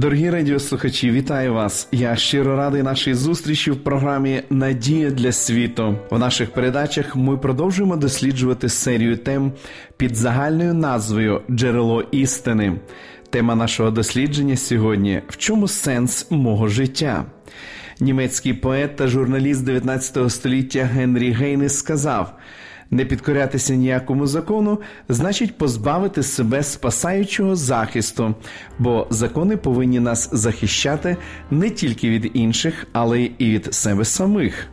Дорогі радіослухачі, вітаю вас! Я щиро радий нашій зустрічі в програмі Надія для світу. В наших передачах ми продовжуємо досліджувати серію тем під загальною назвою Джерело істини. Тема нашого дослідження сьогодні в чому сенс мого життя? Німецький поет та журналіст 19 століття Генрі Гейнес сказав. Не підкорятися ніякому закону значить позбавити себе спасаючого захисту, бо закони повинні нас захищати не тільки від інших, але й від себе самих.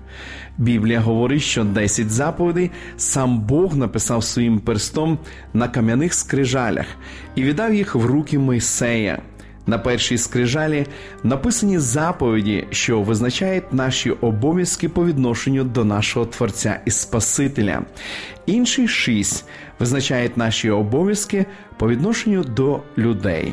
Біблія говорить, що 10 заповідей сам Бог написав своїм перстом на кам'яних скрижалях і віддав їх в руки Мойсея. На першій скрижалі написані заповіді, що визначають наші обов'язки по відношенню до нашого Творця і Спасителя. Інші шість визначають наші обов'язки по відношенню до людей.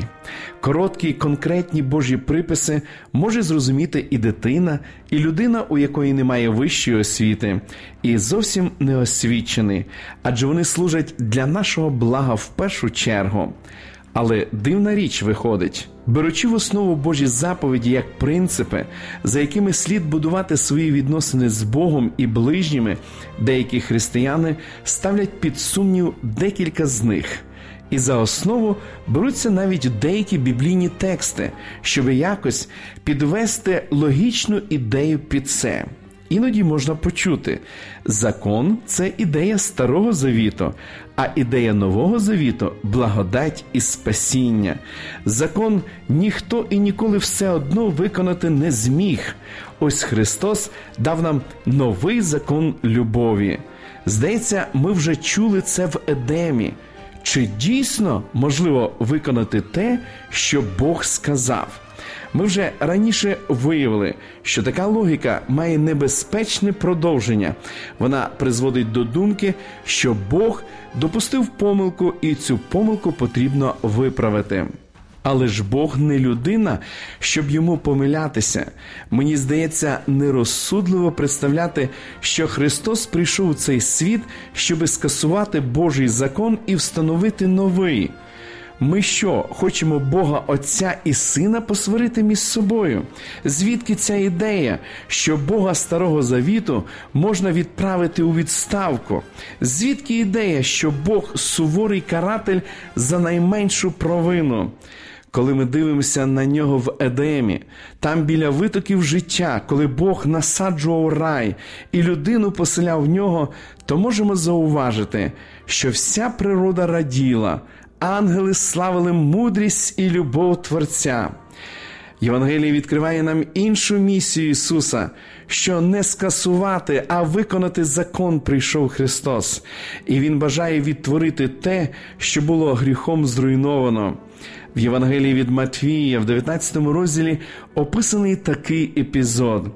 Короткі конкретні Божі приписи може зрозуміти і дитина, і людина, у якої немає вищої освіти, і зовсім не освічений, адже вони служать для нашого блага в першу чергу. Але дивна річ виходить, беручи в основу Божі заповіді як принципи, за якими слід будувати свої відносини з Богом і ближніми, деякі християни ставлять під сумнів декілька з них. І за основу беруться навіть деякі біблійні тексти, щоб якось підвести логічну ідею під це. Іноді можна почути, закон це ідея старого завіту, а ідея нового завіту благодать і спасіння. Закон ніхто і ніколи все одно виконати не зміг. Ось Христос дав нам новий закон любові. Здається, ми вже чули це в Едемі. Чи дійсно можливо виконати те, що Бог сказав? Ми вже раніше виявили, що така логіка має небезпечне продовження. Вона призводить до думки, що Бог допустив помилку, і цю помилку потрібно виправити. Але ж Бог не людина, щоб йому помилятися. Мені здається, нерозсудливо представляти, що Христос прийшов у цей світ, щоби скасувати Божий закон і встановити новий. Ми що, хочемо Бога Отця і Сина посварити між собою? Звідки ця ідея, що Бога Старого Завіту можна відправити у відставку? Звідки ідея, що Бог суворий каратель за найменшу провину? Коли ми дивимося на нього в Едемі, там біля витоків життя, коли Бог насаджував рай і людину поселяв в нього, то можемо зауважити, що вся природа раділа, ангели славили мудрість і любов Творця. Євангеліє відкриває нам іншу місію Ісуса, що не скасувати, а виконати закон прийшов Христос, і Він бажає відтворити те, що було гріхом зруйновано. В Євангелії від Матвія, в 19 розділі, описаний такий епізод.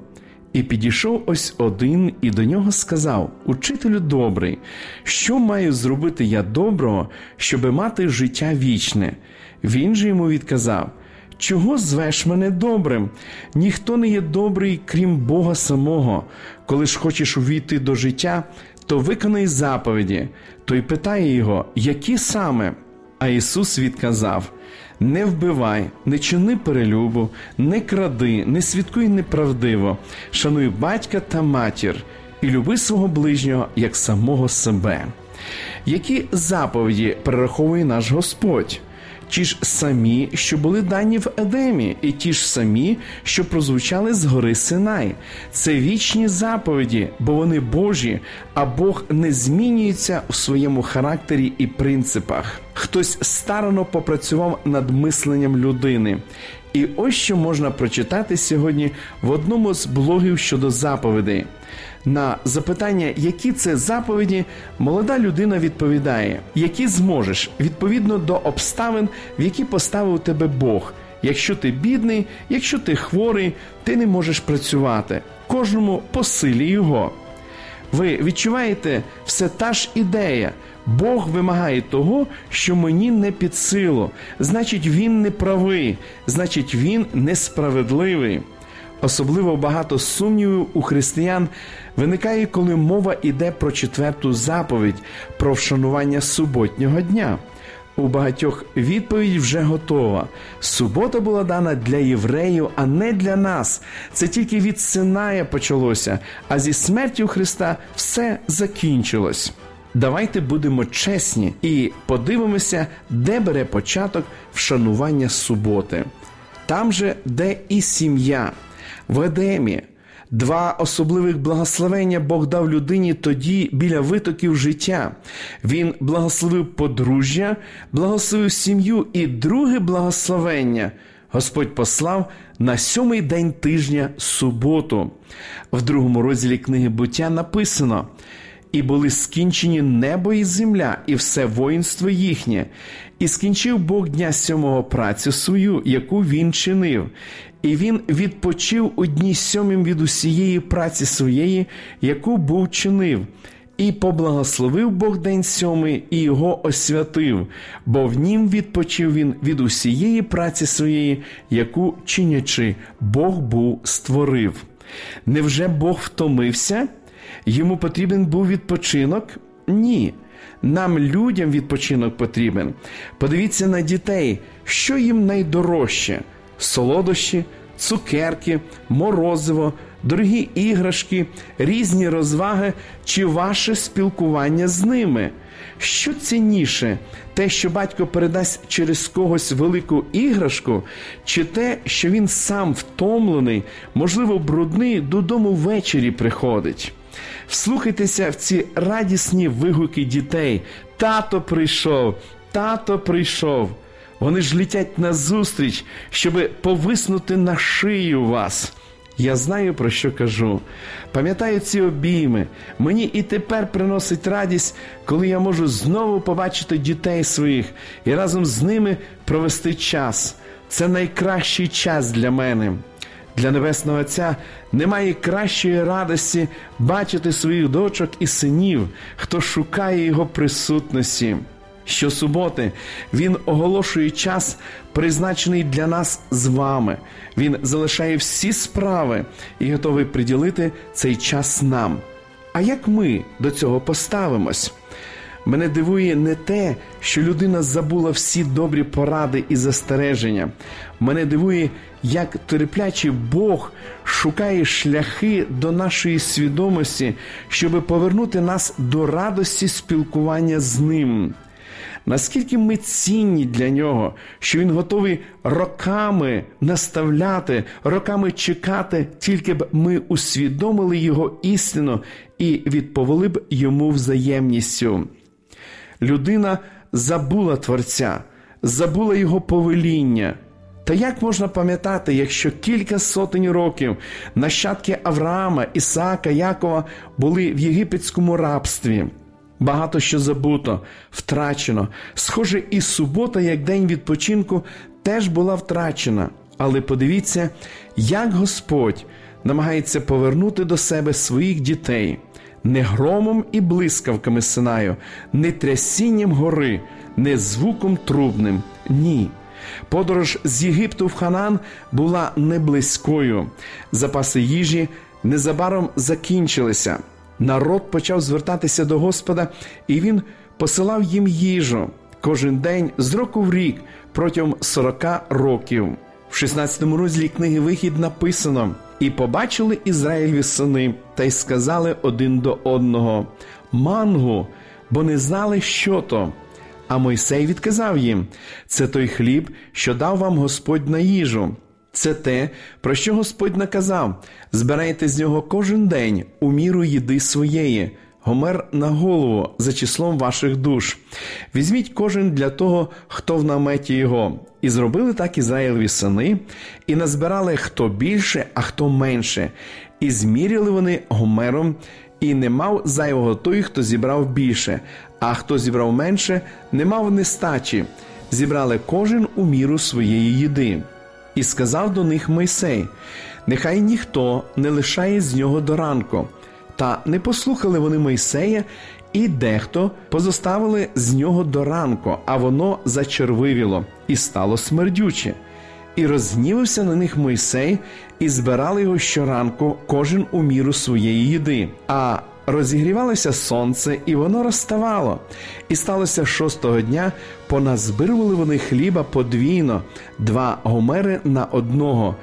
І підійшов ось один і до нього сказав: Учителю добрий, що маю зробити я доброго, щоби мати життя вічне? Він же йому відказав: Чого звеш мене добрим? Ніхто не є добрий, крім Бога самого. Коли ж хочеш увійти до життя, то виконай заповіді. Той питає його, які саме? А Ісус відказав: не вбивай, не чини перелюбу, не кради, не свідкуй неправдиво, шануй батька та матір і люби свого ближнього як самого себе. Які заповіді перераховує наш Господь? Ті ж самі, що були дані в Едемі, і ті ж самі, що прозвучали з гори Синай. Це вічні заповіді, бо вони Божі, а Бог не змінюється у своєму характері і принципах. Хтось старано попрацював над мисленням людини. І ось що можна прочитати сьогодні в одному з блогів щодо заповідей. На запитання, які це заповіді, молода людина відповідає, які зможеш відповідно до обставин, в які поставив тебе Бог, Якщо ти бідний, якщо ти хворий, ти не можеш працювати. Кожному по силі його. Ви відчуваєте все та ж ідея. Бог вимагає того, що мені не під силу. Значить, він не правий, значить, він несправедливий. Особливо багато сумнівів у християн виникає, коли мова йде про четверту заповідь, про вшанування суботнього дня. У багатьох відповідь вже готова. Субота була дана для євреїв, а не для нас. Це тільки від Синая почалося, а зі смертю Христа все закінчилось. Давайте будемо чесні і подивимося, де бере початок вшанування суботи. Там же, де і сім'я, в Едемі. Два особливих благословення Бог дав людині тоді біля витоків життя. Він благословив подружжя, благословив сім'ю і друге благословення. Господь послав на сьомий день тижня суботу. В другому розділі книги буття написано. І були скінчені небо і земля, і все воїнство їхнє, і скінчив Бог дня сьомого працю свою, яку він чинив, і він відпочив у дні сьомім від усієї праці своєї, яку був чинив, і поблагословив Бог день сьомий і його освятив, бо в нім відпочив він від усієї праці своєї, яку чинячи, Бог був створив. Невже Бог втомився? Йому потрібен був відпочинок? Ні. Нам, людям, відпочинок потрібен. Подивіться на дітей, що їм найдорожче: солодощі, цукерки, морозиво, дорогі іграшки, різні розваги чи ваше спілкування з ними. Що цінніше, те, що батько передасть через когось велику іграшку, чи те, що він сам втомлений, можливо, брудний, додому ввечері приходить. Вслухайтеся в ці радісні вигуки дітей. Тато прийшов, тато прийшов. Вони ж літять назустріч, щоб повиснути на шию вас. Я знаю, про що кажу. Пам'ятаю ці обійми. Мені і тепер приносить радість, коли я можу знову побачити дітей своїх і разом з ними провести час. Це найкращий час для мене. Для Небесного Отця немає кращої радості бачити своїх дочок і синів, хто шукає його присутності. Щосуботи він оголошує час, призначений для нас з вами. Він залишає всі справи і готовий приділити цей час нам. А як ми до цього поставимось? Мене дивує не те, що людина забула всі добрі поради і застереження. Мене дивує, як терплячий Бог шукає шляхи до нашої свідомості, щоб повернути нас до радості спілкування з ним. Наскільки ми цінні для нього, що він готовий роками наставляти, роками чекати, тільки б ми усвідомили його істину і відповіли б йому взаємністю. Людина забула Творця, забула його повеління. Та як можна пам'ятати, якщо кілька сотень років нащадки Авраама, Ісаака, Якова були в єгипетському рабстві? Багато що забуто, втрачено. Схоже, і субота, як день відпочинку, теж була втрачена. Але подивіться, як Господь намагається повернути до себе своїх дітей не громом і блискавками Синаю, не трясінням гори, не звуком трубним. Ні. Подорож з Єгипту в Ханан була не близькою. Запаси їжі незабаром закінчилися. Народ почав звертатися до Господа, і він посилав їм їжу кожен день з року в рік протягом 40 років. В 16 розділі книги Вихід написано: І побачили Ізраїльві сини, та й сказали один до одного: Мангу, бо не знали, що то. А Мойсей відказав їм: це той хліб, що дав вам Господь на їжу. Це те, про що Господь наказав: збирайте з нього кожен день у міру їди своєї. Гомер на голову за числом ваших душ. Візьміть кожен для того, хто в наметі його. І зробили так Ізраїлеві сини, і назбирали хто більше, а хто менше, і зміряли вони гомером, і не мав зайвого той, хто зібрав більше, а хто зібрав менше, не мав нестачі. Зібрали кожен у міру своєї їди. І сказав до них Мойсей: Нехай ніхто не лишає з нього до ранку. Та не послухали вони Мойсея, і дехто позоставили з нього до ранку, а воно зачервивіло і стало смердюче. І розгнівався на них Мойсей, і збирали його щоранку, кожен у міру своєї їди. А розігрівалося сонце, і воно розставало. І сталося шостого дня, поназбирували вони хліба подвійно, два гомери на одного.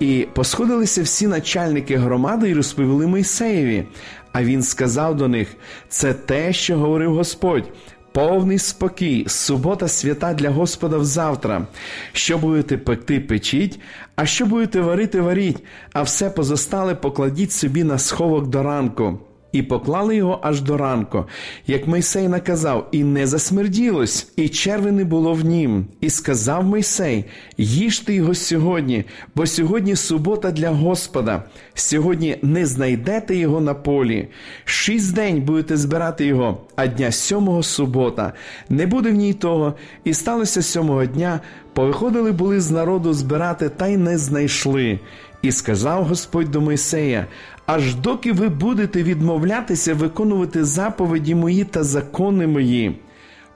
І посходилися всі начальники громади і розповіли Мойсеєві. А він сказав до них: це те, що говорив Господь. Повний спокій, субота свята для Господа взавтра. Що будете пекти, печіть, а що будете варити, варіть, а все позостале покладіть собі на сховок до ранку. І поклали його аж до ранку, як Мойсей наказав, і не засмерділось, і черви не було в нім. І сказав Мойсей: їжте його сьогодні, бо сьогодні субота для Господа. Сьогодні не знайдете його на полі. Шість день будете збирати його, а дня сьомого субота. Не буде в ній того. І сталося сьомого дня. Повиходили були з народу збирати, та й не знайшли. І сказав Господь до Мойсея: аж доки ви будете відмовлятися виконувати заповіді мої та закони мої.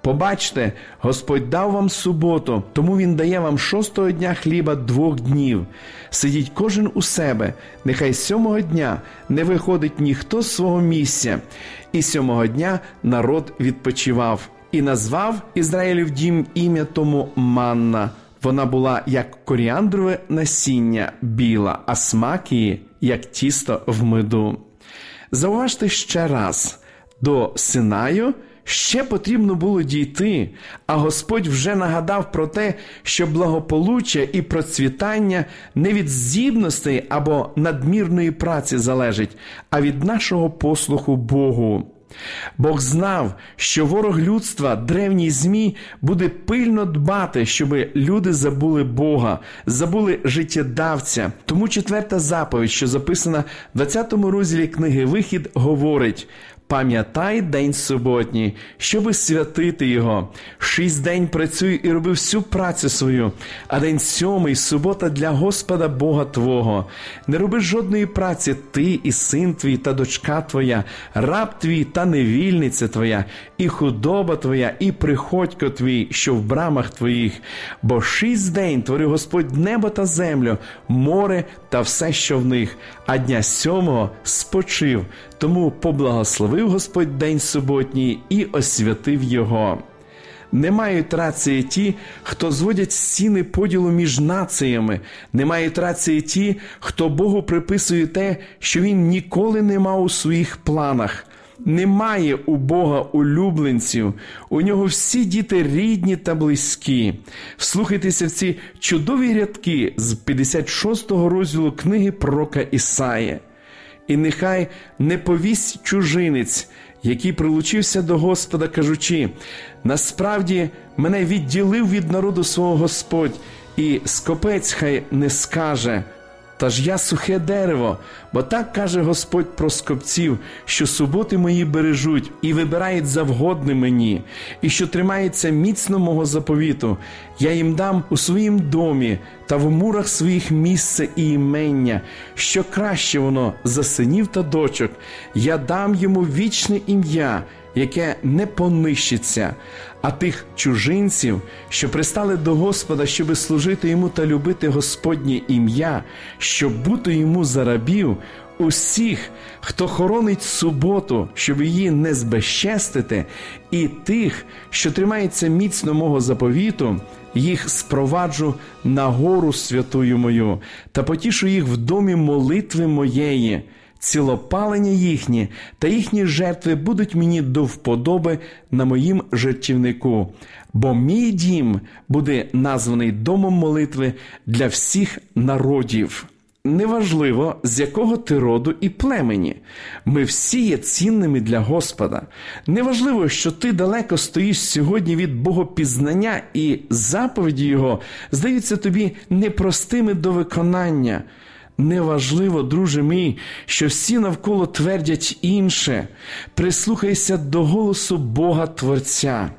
Побачте, Господь дав вам суботу, тому Він дає вам шостого дня хліба двох днів. Сидіть кожен у себе, нехай сьомого дня не виходить ніхто з свого місця, і сьомого дня народ відпочивав і назвав Ізраїлів дім ім'я тому Манна. Вона була як коріандрове насіння біла, а смак її як тісто в меду. Зауважте ще раз: до Синаю ще потрібно було дійти, а Господь вже нагадав про те, що благополуччя і процвітання не від здібностей або надмірної праці залежить, а від нашого послуху Богу. Бог знав, що ворог людства, древній Змій, буде пильно дбати, щоб люди забули Бога, забули життєдавця. Тому четверта заповідь, що записана в 20 розділі книги Вихід, говорить: Пам'ятай день суботній, щоби святити його. Шість день працюй і роби всю працю свою, а день сьомий субота для Господа Бога Твого. Не роби жодної праці, ти і син твій та дочка твоя, раб твій та невільниця твоя, і худоба твоя, і приходько твій, що в брамах твоїх. Бо шість день творив Господь небо та землю, море та все, що в них, а дня сьомого спочив. Тому поблагословив Господь день суботній і освятив його. Не мають рації ті, хто зводять стіни поділу між націями, не мають рації ті, хто Богу приписує те, що він ніколи не мав у своїх планах. Немає у Бога улюбленців, у нього всі діти рідні та близькі. Вслухайтеся в ці чудові рядки з 56-го розділу книги Пророка Ісаї і нехай не повість чужинець, який прилучився до Господа, кажучи: насправді мене відділив від народу свого Господь, і скопець хай не скаже. Та ж я сухе дерево, бо так каже Господь про скопців, що суботи мої бережуть і вибирають завгодне мені, і що тримається міцно мого заповіту. Я їм дам у своїм домі та в мурах своїх місце і імення, що краще воно за синів та дочок. Я дам йому вічне ім'я яке не понищиться, а тих чужинців, що пристали до Господа, щоби служити йому та любити Господнє ім'я, щоб бути йому за рабів, усіх, хто хоронить суботу, щоб її не збезчестити, і тих, що тримається міцно мого заповіту, їх спроваджу на гору святую мою та потішу їх в домі молитви моєї цілопалення їхні та їхні жертви будуть мені до вподоби на моїм жертівнику, бо мій дім буде названий домом молитви для всіх народів. Неважливо, з якого ти роду і племені, ми всі є цінними для Господа. Неважливо, що ти далеко стоїш сьогодні від богопізнання, і заповіді Його здаються тобі непростими до виконання. Неважливо, друже мій, що всі навколо твердять інше. Прислухайся до голосу Бога Творця.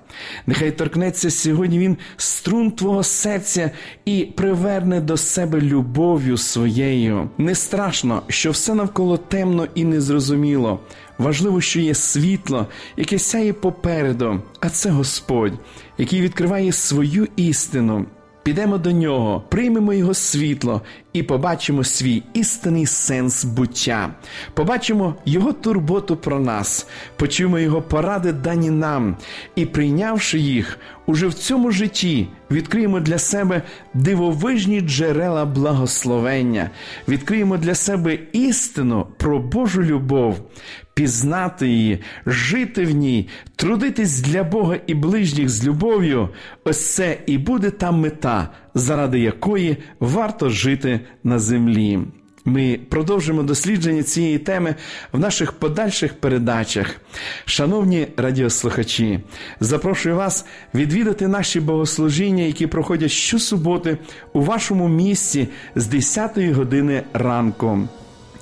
Нехай торкнеться сьогодні Він струн твого серця і приверне до себе любов'ю своєю. Не страшно, що все навколо темно і незрозуміло. Важливо, що є світло, яке сяє попереду, а це Господь, який відкриває свою істину. Підемо до нього, приймемо його світло і побачимо свій істинний сенс буття, побачимо його турботу про нас, почуємо його поради дані нам, і, прийнявши їх, уже в цьому житті відкриємо для себе дивовижні джерела благословення, відкриємо для себе істину про Божу любов, пізнати її, жити в ній, трудитись для Бога і ближніх з любов'ю. Ось це і буде та мета, заради якої варто жити на землі. Ми продовжимо дослідження цієї теми в наших подальших передачах. Шановні радіослухачі, запрошую вас відвідати наші богослужіння, які проходять щосуботи у вашому місці з 10 години ранку.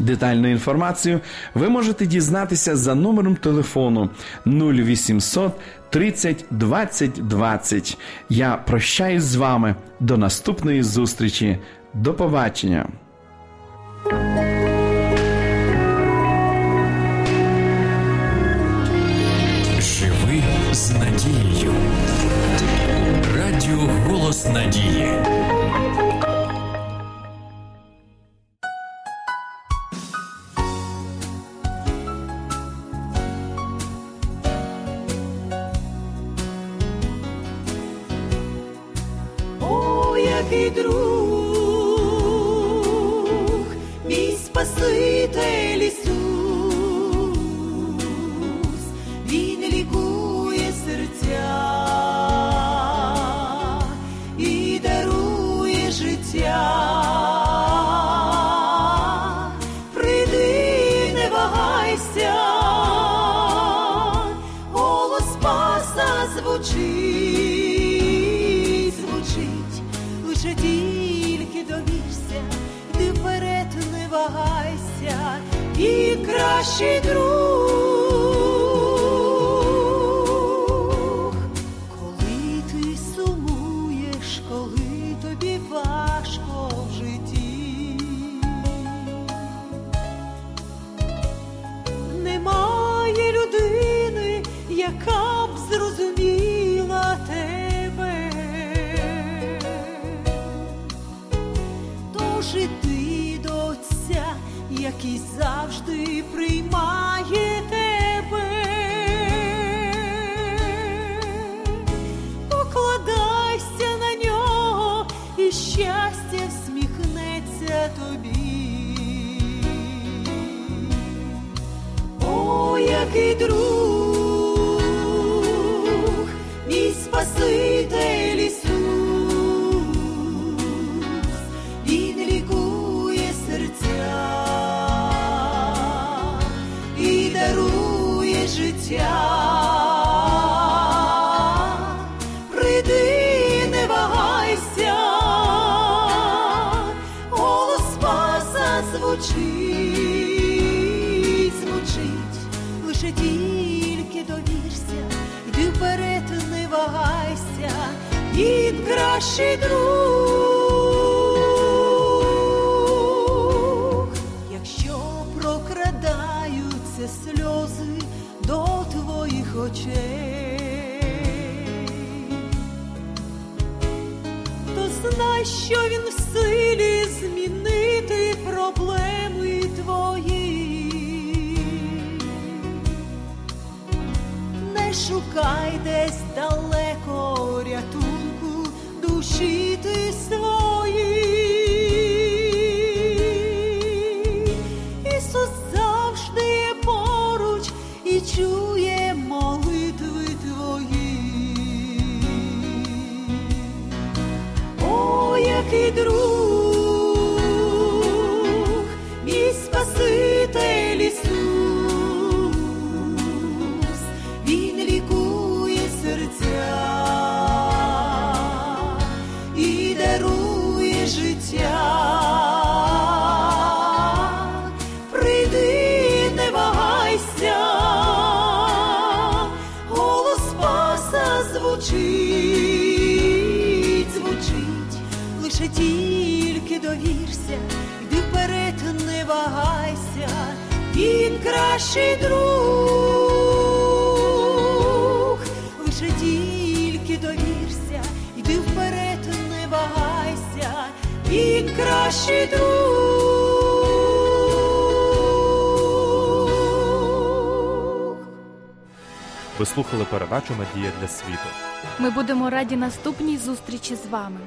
Детальну інформацію ви можете дізнатися за номером телефону 0800 30 20 20. Я прощаюсь з вами до наступної зустрічі. До побачення. І кращий О, який що він в силі змінити проблеми твої. Не шукай десь далеко рятунку душі ти свої. Він кращий друг. Ви слухали передачу Надія для світу. Ми будемо раді наступній зустрічі з вами.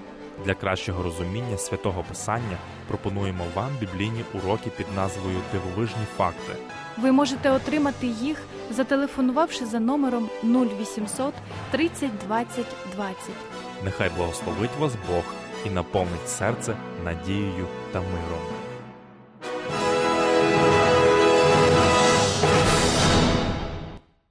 Для кращого розуміння святого Писання пропонуємо вам біблійні уроки під назвою Дивовижні факти. Ви можете отримати їх, зателефонувавши за номером 0800 30 20 20. Нехай благословить вас Бог і наповнить серце надією та миром.